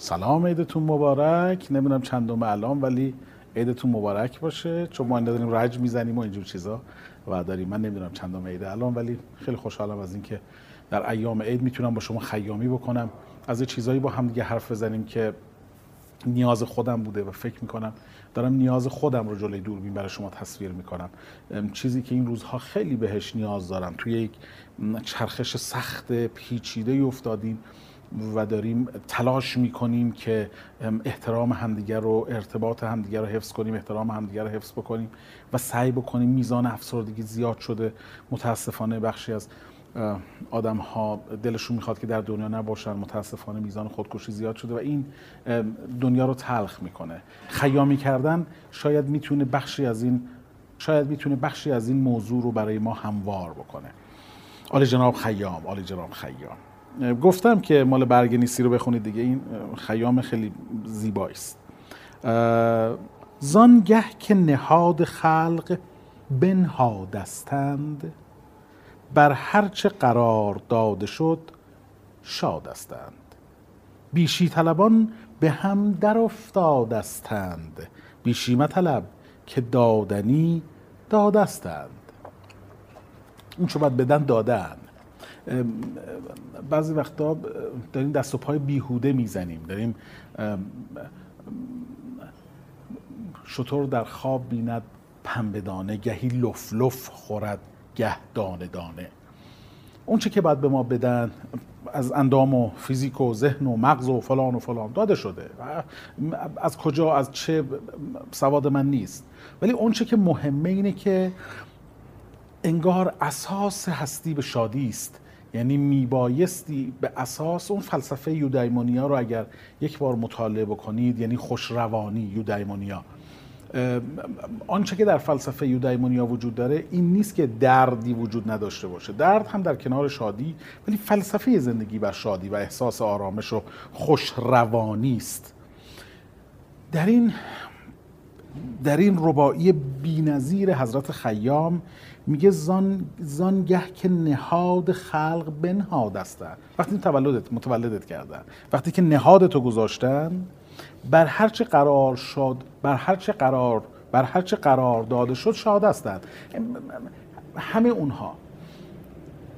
سلام عیدتون مبارک. نمی‌دونم چندم الان ولی عیدتون مبارک باشه. چون ما داریم رج می‌زنیم و اینجور چیزا. و داریم من نمی‌دونم چندم عید الان ولی خیلی خوشحالم از اینکه در ایام عید می‌تونم با شما خیامی بکنم. از چیزایی با هم دیگه حرف بزنیم که نیاز خودم بوده و فکر می‌کنم دارم نیاز خودم رو جلوی دوربین برای شما تصویر می‌کنم. چیزی که این روزها خیلی بهش نیاز دارم. توی یک چرخش سخت پیچیده افتادیم و داریم تلاش می‌کنیم که احترام همدیگر رو ارتباط همدیگر رو حفظ کنیم احترام همدیگر رو حفظ بکنیم و سعی بکنیم میزان افسردگی زیاد شده. متاسفانه بخشی از آدم ها دلشون می‌خواد که در دنیا نباشن. متاسفانه میزان خودکشی زیاد شده و این دنیا رو تلخ می‌کنه. خیامی کردن شاید می‌تونه بخشی از این شاید می‌تونه بخشی از این موضوع رو برای ما هموار بکنه. آل جناب خیام آل جناب خیام. گفتم که مال برگ نیستی رو بخونید دیگه. این خیام خیلی زیبایی است. زانگه که نهاد خلق بنهادستند بر هرچه قرار داده شد شاد هستند بیشی طلبان به هم در افتادستند بیشی مطلب که دادنی دادستند. اون چو باید بدن دادن. بعضی وقتا داریم دست و پای بیهوده می‌زنیم. داریم شطور در خواب بیند پنبه گهی لف لف خورد گه دانه دانه. اون چه که باید به ما بدن از اندام و فیزیک و ذهن و مغز و فلان و فلان داده شده. از کجا از چه سواد من نیست. ولی اون چه که مهمه اینه که انگار اساس هستی به شادی است. یعنی میبایستی به اساس اون فلسفه یودایمونیا رو اگر یک بار مطالعه بکنید یعنی خوشروانی یودایمونیا. آنچه که در فلسفه یودایمونیا وجود داره این نیست که دردی وجود نداشته باشه. درد هم در کنار شادی ولی فلسفه زندگی بر شادی و احساس آرامش و خوشروانی است. در این در این رباعی بینظیر حضرت خیام میگه زان زانگه که نهاد خلق بنهاد هستن وقتی تولدت متولدت کردن. وقتی که نهادتو گذاشتن بر هر چه قرار شد بر هر چه قرار بر هر چه قرار داده شد شاد هستند همه اونها.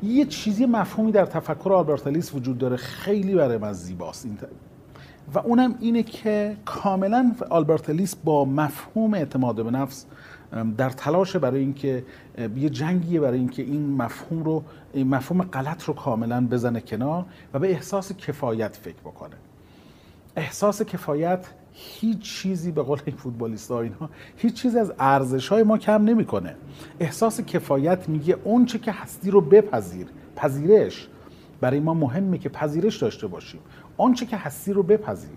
یه چیزی مفهومی در تفکر آلبرت وجود داره خیلی برای من زیباست. این و اونم اینه که کاملا آلبرت با مفهوم اعتماد به نفس در تلاش برای اینکه یه جنگیه برای اینکه این مفهوم رو این مفهوم غلط رو کاملا بزنه کنار و به احساس کفایت فکر بکنه. احساس کفایت هیچ چیزی به قول این فوتبالیست ها اینها هیچ چیزی از ارزش های ما کم نمی‌کنه. احساس کفایت میگه اون چه که هستی رو بپذیر پذیرش. برای ما مهمه که پذیرش داشته باشیم. آنچه که هستی رو بپذیر.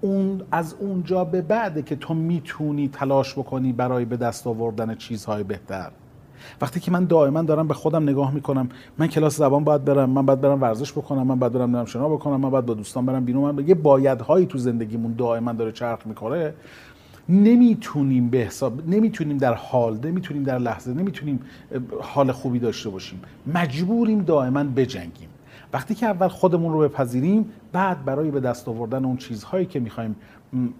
اون از اونجا به بعده که تو می‌تونی تلاش بکنی برای به دست آوردن چیزهای بهتر. وقتی که من دائما دارم به خودم نگاه می‌کنم من کلاس زبان باید برم من باید برم ورزش بکنم من باید برم نرم شنا بکنم من باید با دوستان برم بیرون من یه بایدهایی تو زندگیمون دائما داره چرخ می‌کنه نمی‌تونیم به حساب نمی‌تونیم در حال نمی‌تونیم در لحظه نمی‌تونیم حال خوبی داشته باشیم. مجبوریم دائما بجنگیم. وقتی که اول خودمون رو بپذیریم بعد برای به دست آوردن اون چیزهایی که می‌خوایم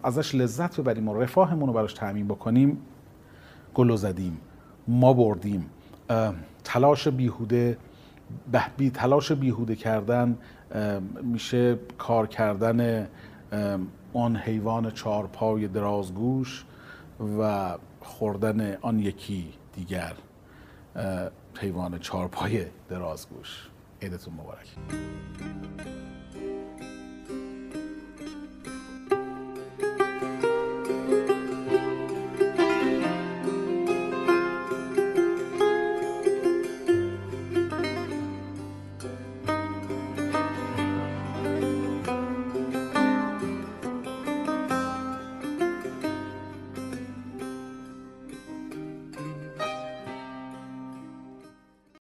ازش لذت ببریم و رفاهمون رو براش تعمین بکنیم گلو زدیم ما بردیم. تلاش بیهوده بی تلاش بیهوده کردن میشه کار کردن آن حیوان چارپای درازگوش و خوردن آن یکی دیگر حیوان چارپای درازگوش. عیدتون مبارک